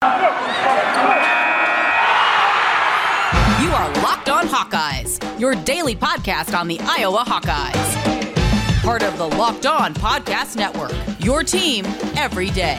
You are Locked On Hawkeyes, your daily podcast on the Iowa Hawkeyes. Part of the Locked On Podcast Network, your team every day.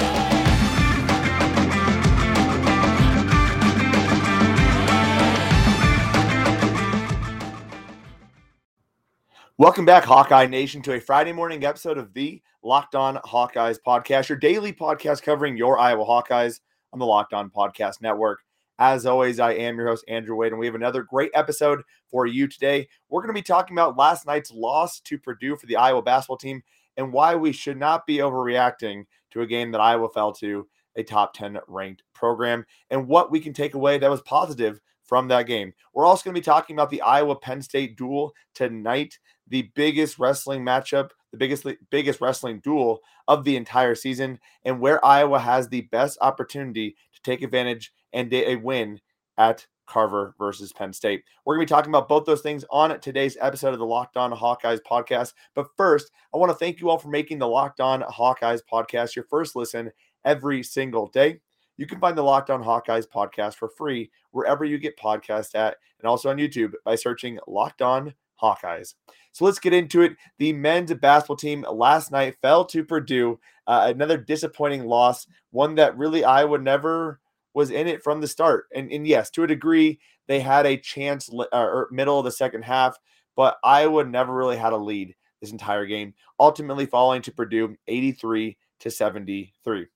Welcome back, Hawkeye Nation, to a Friday morning episode of the Locked On Hawkeyes podcast, your daily podcast covering your Iowa Hawkeyes on the Locked On Podcast Network. As always, I am your host, Andrew Wade, and we have another great episode for you today. We're going to be talking about last night's loss to Purdue for the Iowa basketball team and why we should not be overreacting to a game that Iowa fell to a top 10 ranked program and what we can take away that was positive from that game. We're also going to be talking about the Iowa Penn State duel tonight, the biggest wrestling matchup, the biggest biggest wrestling duel of the entire season, and where Iowa has the best opportunity to take advantage and a win at Carver versus Penn State. We're going to be talking about both those things on today's episode of the Locked On Hawkeyes podcast. But first, I want to thank you all for making the Locked On Hawkeyes podcast your first listen every single day. You can find the Locked On Hawkeyes podcast for free wherever you get podcasts at, and also on YouTube by searching Locked On Hawkeyes. So let's get into it. The men's basketball team last night fell to Purdue. Uh, another disappointing loss, one that really Iowa never was in it from the start. And, and yes, to a degree, they had a chance uh, or middle of the second half, but Iowa never really had a lead this entire game, ultimately falling to Purdue 83 to 73.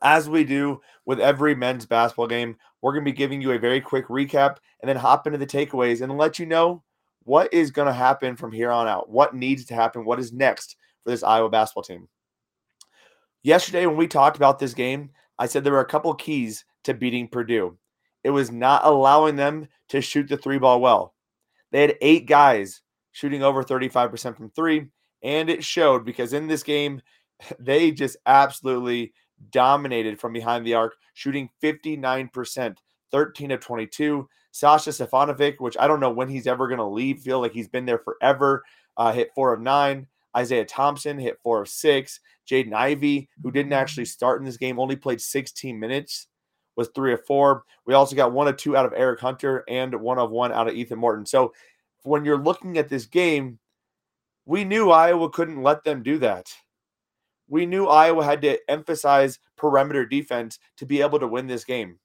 As we do with every men's basketball game, we're going to be giving you a very quick recap and then hop into the takeaways and let you know what is going to happen from here on out? What needs to happen? What is next for this Iowa basketball team? Yesterday, when we talked about this game, I said there were a couple keys to beating Purdue. It was not allowing them to shoot the three ball well. They had eight guys shooting over 35% from three, and it showed because in this game, they just absolutely dominated from behind the arc, shooting 59%, 13 of 22. Sasha Stefanovic, which I don't know when he's ever going to leave, feel like he's been there forever, uh, hit four of nine. Isaiah Thompson hit four of six. Jaden Ivey, who didn't actually start in this game, only played 16 minutes, was three of four. We also got one of two out of Eric Hunter and one of one out of Ethan Morton. So when you're looking at this game, we knew Iowa couldn't let them do that. We knew Iowa had to emphasize perimeter defense to be able to win this game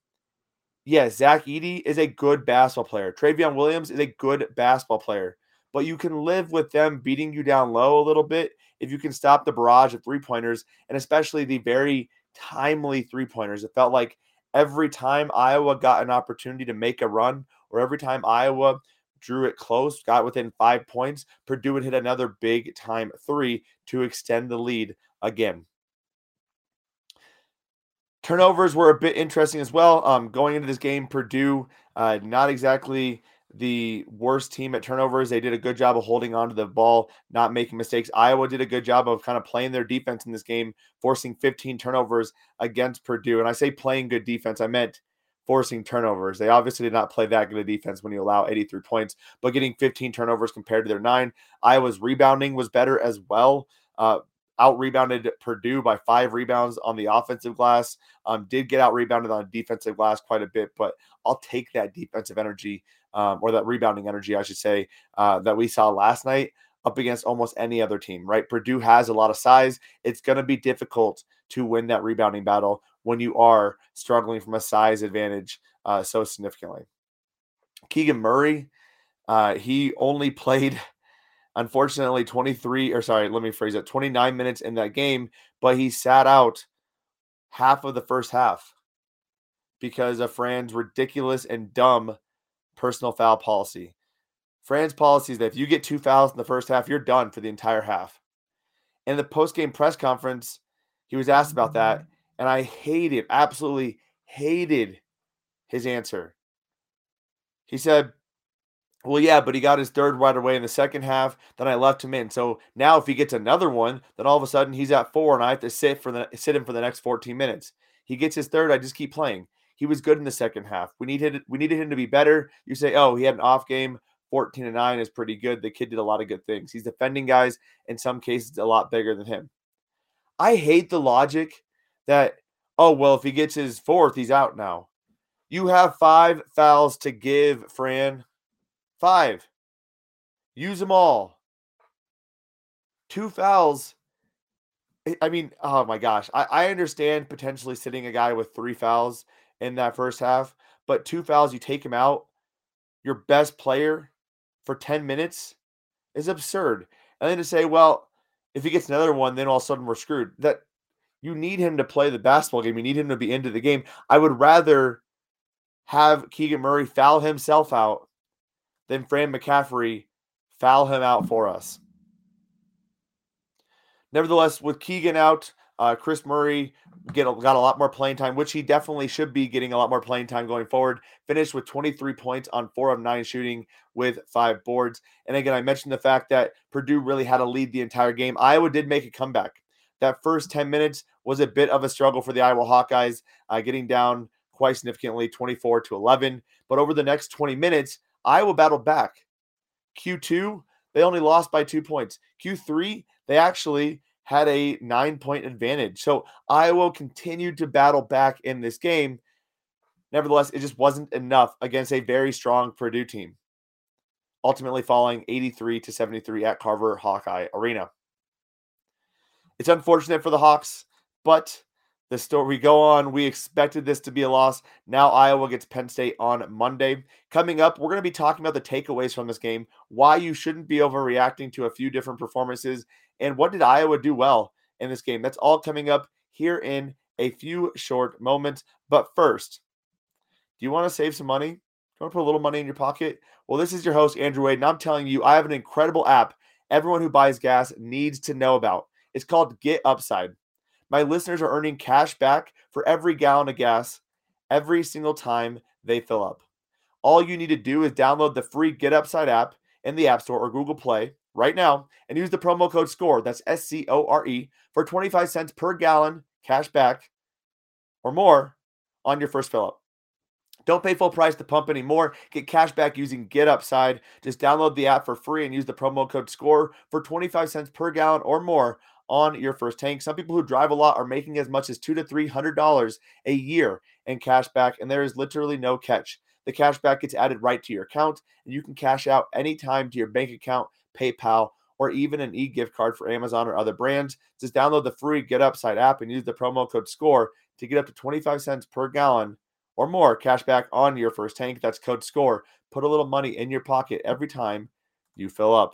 yes, Zach Edey is a good basketball player. Trevion Williams is a good basketball player, but you can live with them beating you down low a little bit if you can stop the barrage of three pointers and especially the very timely three pointers. It felt like every time Iowa got an opportunity to make a run or every time Iowa drew it close, got within five points, Purdue would hit another big time three to extend the lead again. Turnovers were a bit interesting as well. Um, going into this game, Purdue, uh, not exactly the worst team at turnovers. They did a good job of holding on to the ball, not making mistakes. Iowa did a good job of kind of playing their defense in this game, forcing 15 turnovers against Purdue. And I say playing good defense, I meant forcing turnovers. They obviously did not play that good a defense when you allow 83 points, but getting 15 turnovers compared to their nine. Iowa's rebounding was better as well. Uh, out rebounded Purdue by five rebounds on the offensive glass. Um, did get out rebounded on defensive glass quite a bit, but I'll take that defensive energy um, or that rebounding energy, I should say, uh, that we saw last night up against almost any other team, right? Purdue has a lot of size. It's going to be difficult to win that rebounding battle when you are struggling from a size advantage uh, so significantly. Keegan Murray, uh, he only played Unfortunately, 23 or sorry, let me phrase it 29 minutes in that game, but he sat out half of the first half because of Fran's ridiculous and dumb personal foul policy. Fran's policy is that if you get two fouls in the first half, you're done for the entire half. In the post game press conference, he was asked about that, mm-hmm. and I hated, absolutely hated his answer. He said, Well, yeah, but he got his third right away in the second half. Then I left him in. So now if he gets another one, then all of a sudden he's at four, and I have to sit for the sit him for the next 14 minutes. He gets his third, I just keep playing. He was good in the second half. We needed we needed him to be better. You say, oh, he had an off game. 14 and 9 is pretty good. The kid did a lot of good things. He's defending guys in some cases a lot bigger than him. I hate the logic that, oh, well, if he gets his fourth, he's out now. You have five fouls to give, Fran. Five. Use them all. Two fouls. I mean, oh my gosh. I, I understand potentially sitting a guy with three fouls in that first half, but two fouls, you take him out. Your best player for 10 minutes is absurd. And then to say, well, if he gets another one, then all of a sudden we're screwed. That you need him to play the basketball game. You need him to be into the game. I would rather have Keegan Murray foul himself out than Fran McCaffery foul him out for us. Nevertheless, with Keegan out, uh, Kris Murray get got a lot more playing time, which he definitely should be getting a lot more playing time going forward. Finished with 23 points on four of nine shooting with five boards. And again, I mentioned the fact that Purdue really had to lead the entire game. Iowa did make a comeback. That first 10 minutes was a bit of a struggle for the Iowa Hawkeyes, uh, getting down quite significantly, 24 to 11. But over the next 20 minutes, Iowa battled back. Q2, they only lost by two points. Q3, they actually had a nine point advantage. So Iowa continued to battle back in this game. Nevertheless, it just wasn't enough against a very strong Purdue team, ultimately falling 83 to 73 at Carver Hawkeye Arena. It's unfortunate for the Hawks, but the story go on. We expected this to be a loss. Now Iowa gets Penn State on Monday. Coming up, we're going to be talking about the takeaways from this game, why you shouldn't be overreacting to a few different performances, and what did Iowa do well in this game. That's all coming up here in a few short moments. But first, do you want to save some money? Do you want to put a little money in your pocket? Well, this is your host, Andrew Wade, and I'm telling you, I have an incredible app everyone who buys gas needs to know about. It's called Get Upside. My listeners are earning cash back for every gallon of gas every single time they fill up. All you need to do is download the free Get Upside app in the App Store or Google Play right now and use the promo code SCORE, that's S C O R E, for 25 cents per gallon cash back or more on your first fill up. Don't pay full price to pump anymore. Get cash back using Get Upside. Just download the app for free and use the promo code SCORE for 25 cents per gallon or more on your first tank. Some people who drive a lot are making as much as two to three hundred dollars a year in cash back, and there is literally no catch. The cash back gets added right to your account, and you can cash out anytime to your bank account, PayPal, or even an e-gift card for Amazon or other brands. Just download the free Get Upside app and use the promo code SCORE to get up to 25 cents per gallon or more cash back on your first tank. That's code SCORE. Put a little money in your pocket every time you fill up.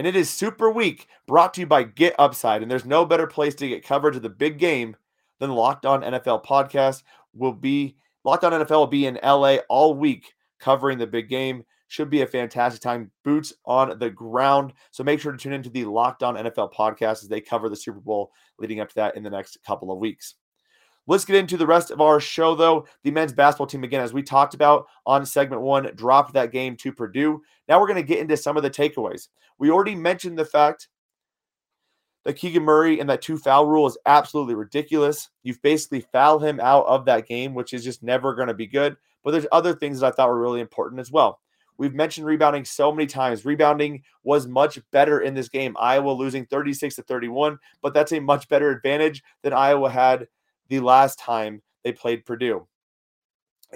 and it is Super Week brought to you by Get Upside. And there's no better place to get coverage of the big game than Locked On NFL podcast. Will be Locked On NFL will be in LA all week covering the big game. Should be a fantastic time. Boots on the ground. So make sure to tune into the Locked On NFL podcast as they cover the Super Bowl leading up to that in the next couple of weeks. Let's get into the rest of our show, though. The men's basketball team, again, as we talked about on segment one, dropped that game to Purdue. Now we're going to get into some of the takeaways. We already mentioned the fact that Keegan Murray and that two foul rule is absolutely ridiculous. You've basically fouled him out of that game, which is just never going to be good. But there's other things that I thought were really important as well. We've mentioned rebounding so many times. Rebounding was much better in this game. Iowa losing 36 to 31, but that's a much better advantage than Iowa had the last time they played Purdue.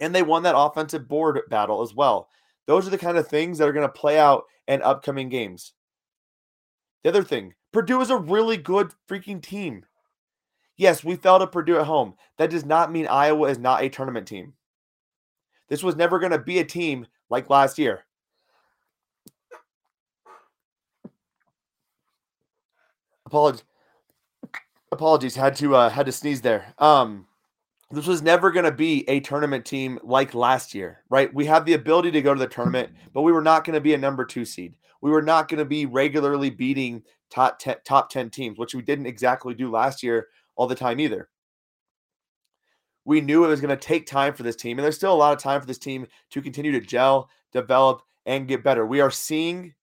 And they won that offensive board battle as well. Those are the kind of things that are going to play out in upcoming games. The other thing, Purdue is a really good freaking team. Yes, we fell to Purdue at home. That does not mean Iowa is not a tournament team. This was never going to be a team like last year. Apologies. Apologies. Had to uh, had to sneeze there. Um, this was never going to be a tournament team like last year, right? We have the ability to go to the tournament, but we were not going to be a number two seed. We were not going to be regularly beating top 10, top 10 teams, which we didn't exactly do last year all the time either. We knew it was going to take time for this team, and there's still a lot of time for this team to continue to gel, develop, and get better. We are seeing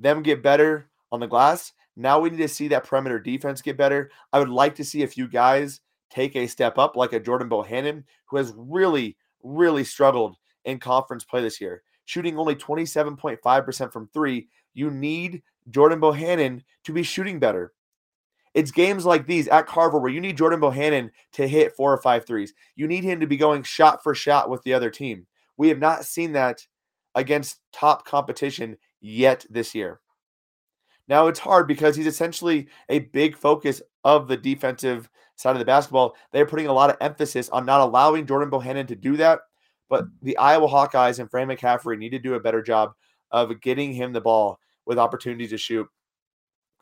them get better on the glass. Now we need to see that perimeter defense get better. I would like to see a few guys take a step up, like a Jordan Bohannon, who has really, really struggled in conference play this year, shooting only 27.5% from three. You need Jordan Bohannon to be shooting better. It's games like these at Carver where you need Jordan Bohannon to hit four or five threes. You need him to be going shot for shot with the other team. We have not seen that against top competition yet this year. Now it's hard because he's essentially a big focus of the defensive side of the basketball. They're putting a lot of emphasis on not allowing Jordan Bohannon to do that. But the Iowa Hawkeyes and Fran McCaffery need to do a better job of getting him the ball with opportunities to shoot.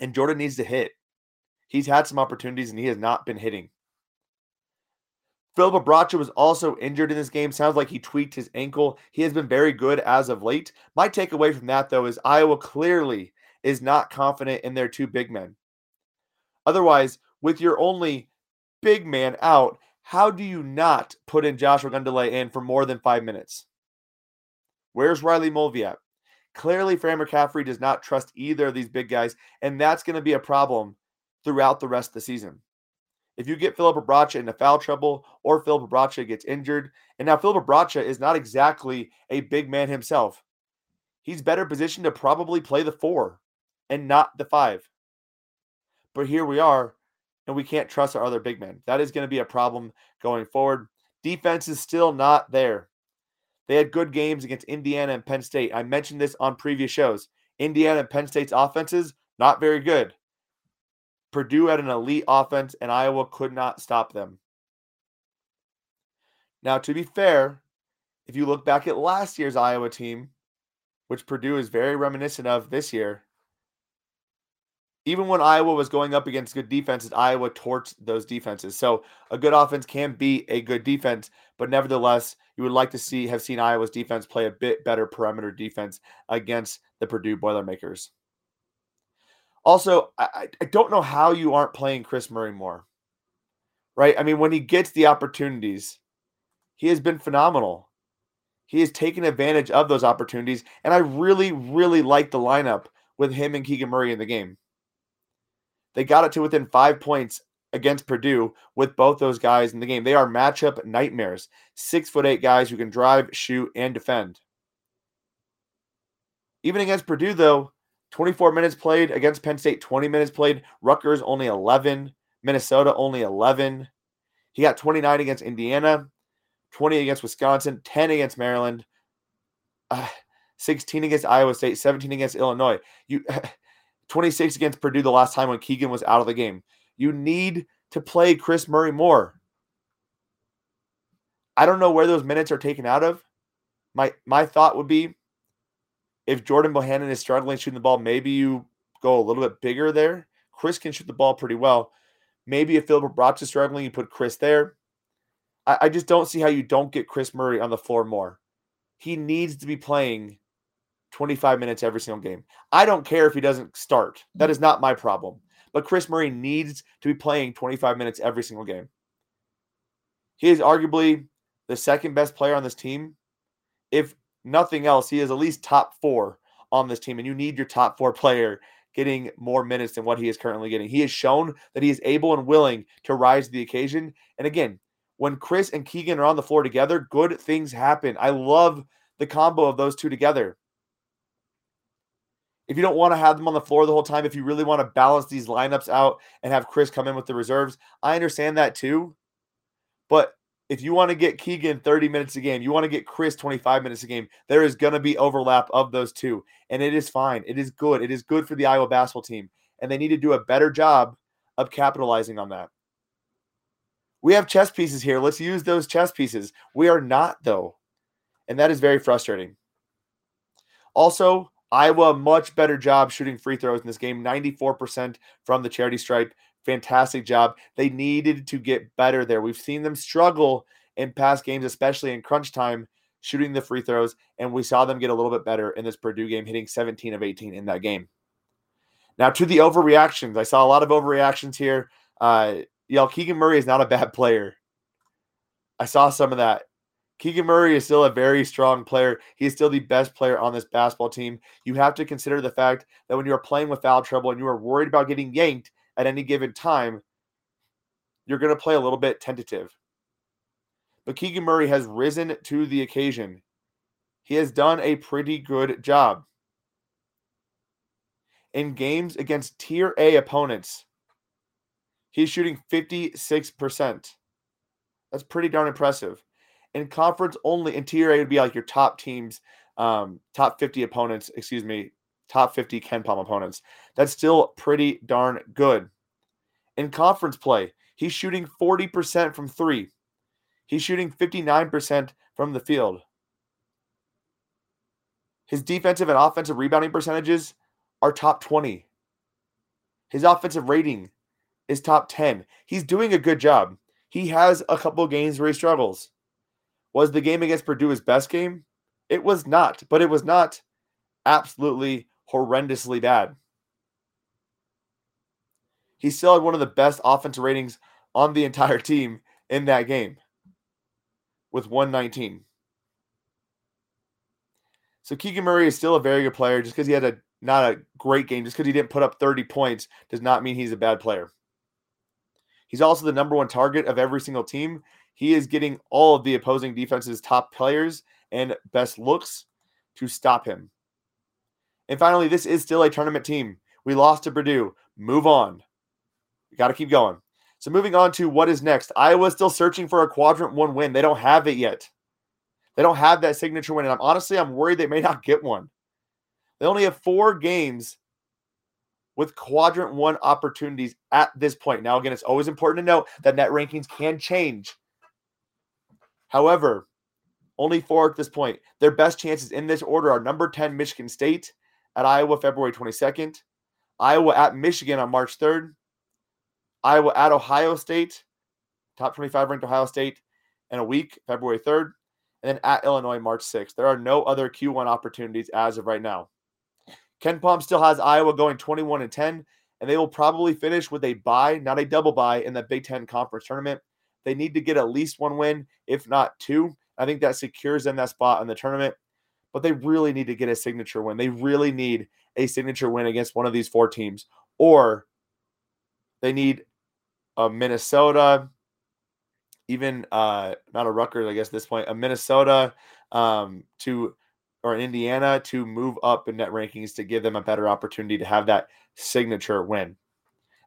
And Jordan needs to hit. He's had some opportunities and he has not been hitting. Filip Rebraca was also injured in this game. Sounds like he tweaked his ankle. He has been very good as of late. My takeaway from that, though, is Iowa clearly is not confident in their two big men. Otherwise, with your only big man out, how do you not put in Joshua Ogundele in for more than five minutes? Where's Riley Mulvey at? Clearly, Fran McCaffery does not trust either of these big guys, and that's going to be a problem throughout the rest of the season. If you get Filip Rebraca into foul trouble or Filip Rebraca gets injured, and now Filip Rebraca is not exactly a big man himself, he's better positioned to probably play the four and not the five. But here we are, and we can't trust our other big men. That is going to be a problem going forward. Defense is still not there. They had good games against Indiana and Penn State. I mentioned this on previous shows. Indiana and Penn State's offenses, not very good. Purdue had an elite offense, and Iowa could not stop them. Now, to be fair, if you look back at last year's Iowa team, which Purdue is very reminiscent of this year, even when Iowa was going up against good defenses, Iowa torched those defenses. So a good offense can be a good defense, but nevertheless, you would like to see have seen Iowa's defense play a bit better perimeter defense against the Purdue Boilermakers. Also, I, I don't know how you aren't playing Kris Murray more. Right? I mean, when he gets the opportunities, he has been phenomenal. He has taken advantage of those opportunities, and I really, really like the lineup with him and Keegan Murray in the game. They got it to within five points against Purdue with both those guys in the game. They are matchup nightmares. Six foot eight guys who can drive, shoot, and defend. Even against Purdue, though, 24 minutes played against Penn State, 20 minutes played. Rutgers only 11. Minnesota only 11. He got 29 against Indiana, 20 against Wisconsin, 10 against Maryland, uh, 16 against Iowa State, 17 against Illinois. You 26 against Purdue the last time when Keegan was out of the game. You need to play Kris Murray more. I don't know where those minutes are taken out of. My my thought would be if Jordan Bohannon is struggling shooting the ball, maybe you go a little bit bigger there. Kris can shoot the ball pretty well. Maybe if Filip Rebraca is struggling, you put Kris there. I, I just don't see how you don't get Kris Murray on the floor more. He needs to be playing 25 minutes every single game. I don't care if he doesn't start. That mm-hmm. is not my problem. But Kris Murray needs to be playing 25 minutes every single game. He is arguably the second best player on this team. If nothing else, he is at least top four on this team, and you need your top four player getting more minutes than what he is currently getting. He has shown that he is able and willing to rise to the occasion. And again, when Kris and Keegan are on the floor together, good things happen. I love the combo of those two together if you don't want to have them on the floor the whole time, if you really want to balance these lineups out and have Kris come in with the reserves, I understand that too. But if you want to get Keegan 30 minutes a game, you want to get Kris 25 minutes a game, there is going to be overlap of those two. And it is fine. It is good. It is good for the Iowa basketball team. And they need to do a better job of capitalizing on that. We have chess pieces here. Let's use those chess pieces. We are not, though. And that is very frustrating. Also, Iowa, much better job shooting free throws in this game 94% from the charity stripe. Fantastic job. They needed to get better there. We've seen them struggle in past games, especially in crunch time, shooting the free throws. And we saw them get a little bit better in this Purdue game, hitting 17 of 18 in that game. Now, to the overreactions, I saw a lot of overreactions here. Uh, y'all, Keegan Murray is not a bad player. I saw some of that. Keegan Murray is still a very strong player. He is still the best player on this basketball team. You have to consider the fact that when you are playing with foul trouble and you are worried about getting yanked at any given time, you're going to play a little bit tentative. But Keegan Murray has risen to the occasion. He has done a pretty good job. In games against tier A opponents, he's shooting 56%. That's pretty darn impressive. In conference only, in tier A would be like your top teams, um, top 50 opponents, excuse me, top 50 KenPom opponents. That's still pretty darn good. In conference play, he's shooting 40% from three. He's shooting 59% from the field. His defensive and offensive rebounding percentages are top 20. His offensive rating is top 10. He's doing a good job. He has a couple games where he struggles. Was the game against Purdue his best game? It was not, but it was not absolutely horrendously bad. He still had one of the best offensive ratings on the entire team in that game with 119. So Keegan Murray is still a very good player. Just because he had a not a great game, just because he didn't put up 30 points, does not mean he's a bad player. He's also the number one target of every single team. He is getting all of the opposing defense's top players and best looks to stop him. And finally, this is still a tournament team. We lost to Purdue. Move on. We got to keep going. So moving on to what is next. Iowa's still searching for a quadrant one win. They don't have it yet. They don't have that signature win. And I'm honestly, I'm worried they may not get one. They only have four games with quadrant one opportunities at this point. Now, again, it's always important to note that net rankings can change. However, only four at this point. Their best chances in this order are number 10, Michigan State at Iowa, February 22nd, Iowa at Michigan on March 3rd, Iowa at Ohio State, top 25 ranked Ohio State in a week, February 3rd, and then at Illinois, March 6th. There are no other Q1 opportunities as of right now. KenPom still has Iowa going 21 and 10, and they will probably finish with a bye, not a double bye, in the Big Ten Conference tournament. They need to get at least one win, if not two. I think that secures them that spot in the tournament. But they really need to get a signature win. They really need a signature win against one of these four teams, or they need a Minnesota, even uh, not a Rutgers, I guess, at this point, a Minnesota um, to or an Indiana to move up in net rankings to give them a better opportunity to have that signature win.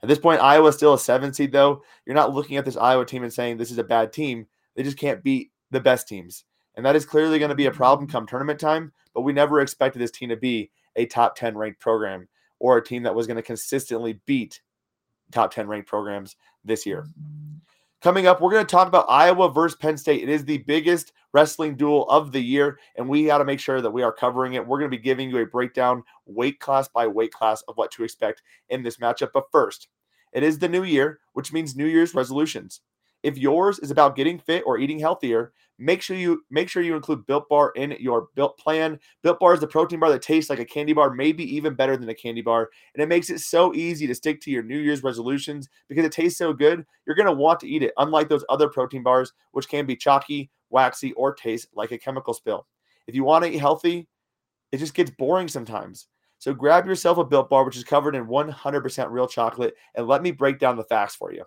At this point, Iowa's still a seven seed, though. You're not looking at this Iowa team and saying this is a bad team. They just can't beat the best teams. And that is clearly going to be a problem come tournament time. But we never expected this team to be a top 10 ranked program or a team that was going to consistently beat top 10 ranked programs this year. Coming up, we're going to talk about Iowa versus Penn State. It is the biggest wrestling duel of the year, and we got to make sure that we are covering it. We're going to be giving you a breakdown, weight class by weight class, of what to expect in this matchup. But first, it is the new year, which means New Year's resolutions. If yours is about getting fit or eating healthier, make sure you make sure you include Built Bar in your Built plan. Built Bar is the protein bar that tastes like a candy bar, maybe even better than a candy bar, and it makes it so easy to stick to your New Year's resolutions because it tastes so good. You're going to want to eat it, unlike those other protein bars which can be chalky, waxy, or taste like a chemical spill. If you want to eat healthy, it just gets boring sometimes. So grab yourself a Built Bar which is covered in 100% real chocolate and let me break down the facts for you.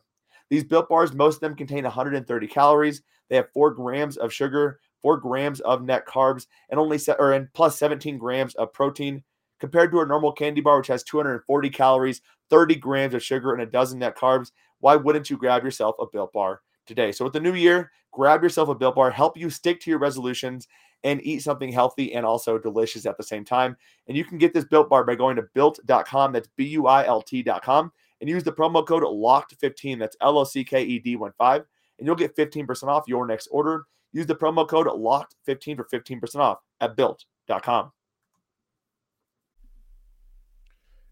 These built bars, most of them contain 130 calories. They have four grams of sugar, four grams of net carbs, and only se- or and plus 17 grams of protein. Compared to a normal candy bar, which has 240 calories, 30 grams of sugar, and a dozen net carbs, why wouldn't you grab yourself a built bar? today. So with the new year, grab yourself a Built Bar, help you stick to your resolutions and eat something healthy and also delicious at the same time. And you can get this Built Bar by going to built.com. That's B U I L T.com and use the promo code LOCKED15. That's L O C K E D 1 5. And you'll get 15% off your next order. Use the promo code LOCKED15 for 15% off at built.com.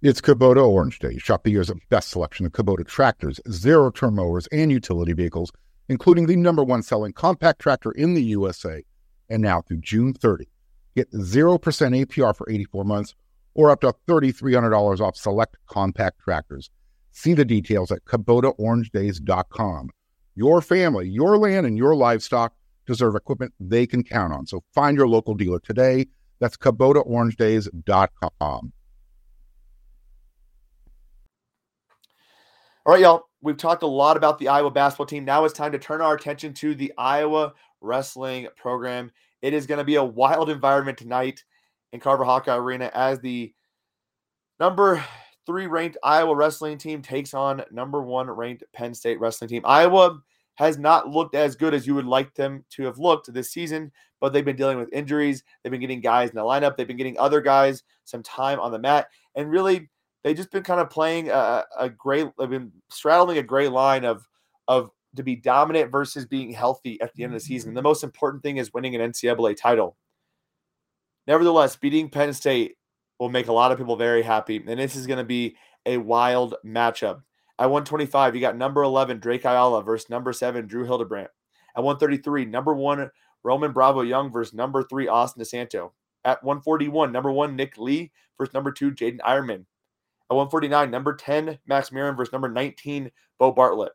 It's Kubota Orange Day. Shop the year's best selection of Kubota tractors, zero turn mowers, and utility vehicles, including the number one selling compact tractor in the USA. And now through June 30, get 0% APR for 84 months or up to $3,300 off select compact tractors. See the details at KubotaOrangeDays.com. Your family, your land, and your livestock deserve equipment they can count on. So find your local dealer today. That's KubotaOrangeDays.com. All right, y'all. We've talked a lot about the Iowa basketball team. Now it's time to turn our attention to the Iowa wrestling program. It is going to be a wild environment tonight in Carver Hawkeye Arena as the number three ranked Iowa wrestling team takes on number one ranked Penn State wrestling team. Iowa has not looked as good as you would like them to have looked this season, but they've been dealing with injuries. They've been getting guys in the lineup. They've been getting other guys some time on the mat. And really, they've just been kind of playing a, a great, they've been straddling a gray line of, of to be dominant versus being healthy at the end of the season. Mm-hmm. The most important thing is winning an NCAA title. Nevertheless, beating Penn State will make a lot of people very happy. And this is going to be a wild matchup. At 125, you got number 11, Drake Ayala versus number 7, Drew Hildebrandt. At 133, number 1, Roman Bravo Young versus number 3, Austin DeSanto. At 141, number 1, Nick Lee versus number 2, Jaydin Eierman. At 149, number 10, Max Murin versus number 19, Beau Bartlett.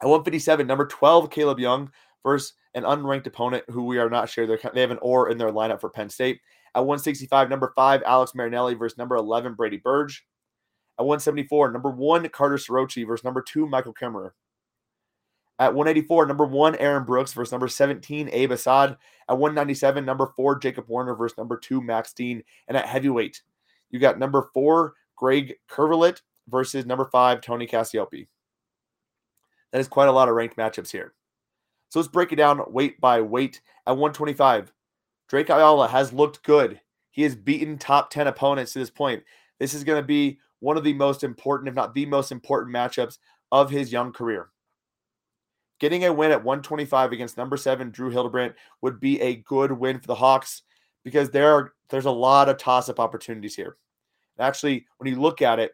At 157, number 12, Kaleb Young versus an unranked opponent who we are not sure. They have an or in their lineup for Penn State. At 165, number 5, Alex Marinelli versus number 11, Brady Berge. At 174, number 1, Carter Starocci versus number 2, Michael Kemerer. At 184, number 1, Aaron Brooks versus number 17, Abe Assad. At 197, number 4, Jacob Warner versus number 2, Max Dean. And at heavyweight, you got number 4, Greg Kerkvliet versus number 5, Tony Cassioppi. That is quite a lot of ranked matchups here. So let's break it down weight by weight. At 125, Drake Ayala has looked good. He has beaten top 10 opponents to this point. This is going to be one of the most important, if not the most important matchups of his young career. Getting a win at 125 against number seven, Drew Hildebrandt, would be a good win for the Hawks because there are there's a lot of toss-up opportunities here. Actually, when you look at it,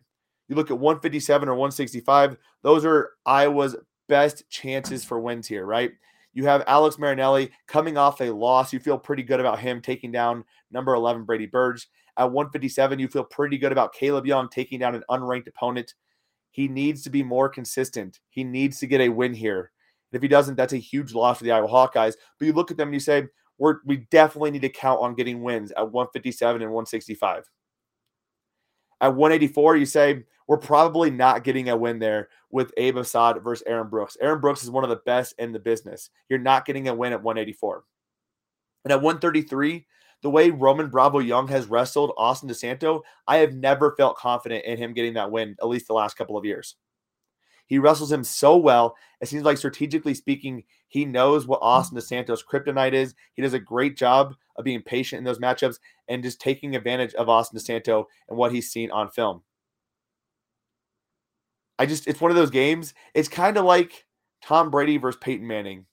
you look at 157 or 165, those are Iowa's best chances for wins here, right? You have Alex Marinelli coming off a loss. You feel pretty good about him taking down number 11, Brady Berge. At 157, you feel pretty good about Kaleb Young taking down an unranked opponent. He needs to be more consistent. He needs to get a win here. And if he doesn't, that's a huge loss for the Iowa Hawkeyes. But you look at them and you say, we're, we definitely need to count on getting wins at 157 and 165. At 184, you say, we're probably not getting a win there with Abe Assad versus Aaron Brooks. Aaron Brooks is one of the best in the business. You're not getting a win at 184. And at 133, the way Roman Bravo Young has wrestled Austin DeSanto, I have never felt confident in him getting that win, at least the last couple of years. He wrestles him so well. It seems like strategically speaking, he knows what Austin DeSanto's kryptonite is. He does a great job of being patient in those matchups and just taking advantage of Austin DeSanto and what he's seen on film. I just, it's one of those games. It's kind of like Tom Brady versus Peyton Manning.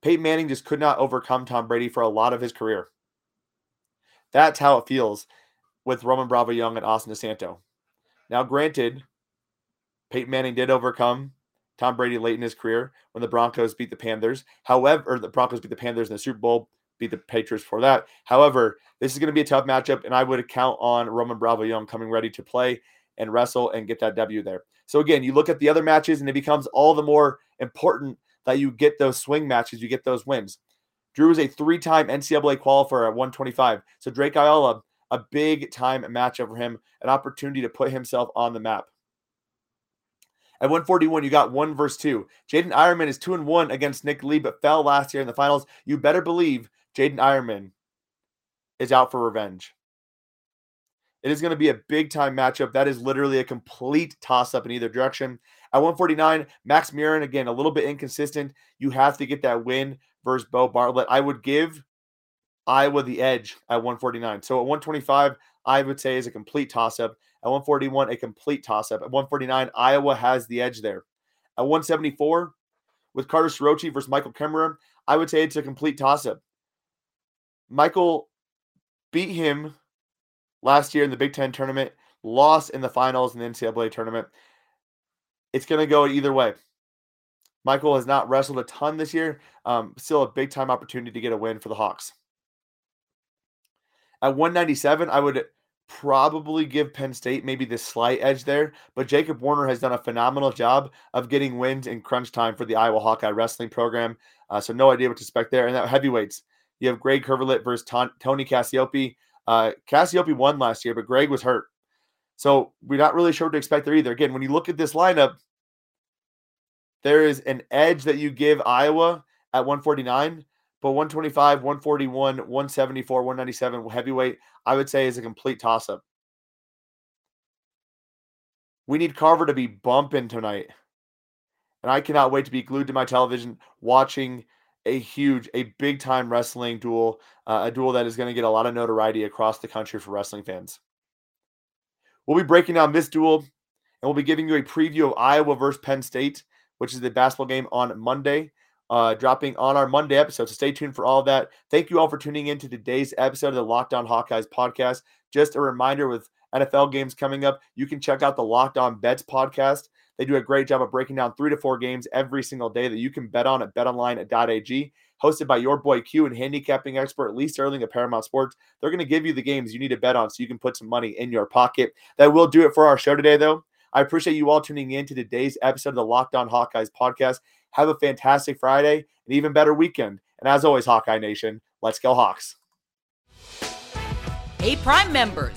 Peyton Manning just could not overcome Tom Brady for a lot of his career. That's how it feels with Roman Bravo Young and Austin DeSanto. Now, granted, Peyton Manning did overcome Tom Brady late in his career when the Broncos beat the Panthers. However, the Broncos beat the Panthers in the Super Bowl, beat the Patriots for that. However, this is going to be a tough matchup, and I would count on Roman Bravo Young coming ready to play and wrestle and get that W there. So again, you look at the other matches and it becomes all the more important that you get those swing matches, you get those wins. Drew is a three-time NCAA qualifier at 125. So Drake Ayala, a big time matchup for him, an opportunity to put himself on the map. At 141, you got one versus two. Jaydin Eierman is two and one against Nick Lee, but fell last year in the finals. You better believe Jaydin Eierman is out for revenge. It is going to be a big time matchup. That is literally a complete toss up in either direction. At 149, Max Murin, again, a little bit inconsistent. You have to get that win versus Beau Bartlett. I would give Iowa the edge at 149. So at 125, I would say is a complete toss up. At 141, a complete toss up. At 149, Iowa has the edge there. At 174, with Carter Starocci versus Michael Kemerer, I would say it's a complete toss up. Michael beat him last year in the Big Ten tournament, lost in the finals in the NCAA tournament. It's going to go either way. Michael has not wrestled a ton this year. Um, still a big time opportunity to get a win for the Hawks. At 197, I would probably give Penn State maybe the slight edge there, but Jacob Warner has done a phenomenal job of getting wins in crunch time for the Iowa Hawkeye wrestling program. Uh, so no idea what to expect there. And that heavyweights, you have Greg Kerkvliet versus Tony Cassioppi. Uh, Cassioppi won last year, but Greg was hurt. So we're not really sure what to expect there either. Again, when you look at this lineup, there is an edge that you give Iowa at 149, but 125, 141, 174, 197 heavyweight, I would say is a complete toss up. We need Carver to be bumping tonight. And I cannot wait to be glued to my television watching a huge, a big time wrestling duel, uh, a duel that is going to get a lot of notoriety across the country for wrestling fans. We'll be breaking down this duel and we'll be giving you a preview of Iowa versus Penn State, which is the basketball game on Monday uh, dropping on our Monday episode. So stay tuned for all of that. Thank you all for tuning in to today's episode of the Locked On Hawkeyes podcast. Just a reminder with NFL games coming up, you can check out the Locked On Bets podcast. They do a great job of breaking down three to four games every single day that you can bet on at betonline.ag. Hosted by your boy Q and handicapping expert Lee Sterling of Paramount Sports. They're going to give you the games you need to bet on so you can put some money in your pocket. That will do it for our show today, though. I appreciate you all tuning in to today's episode of the Locked On Hawkeyes podcast. Have a fantastic Friday, an even better weekend. And as always, Hawkeye Nation, let's go Hawks. Hey, Prime members,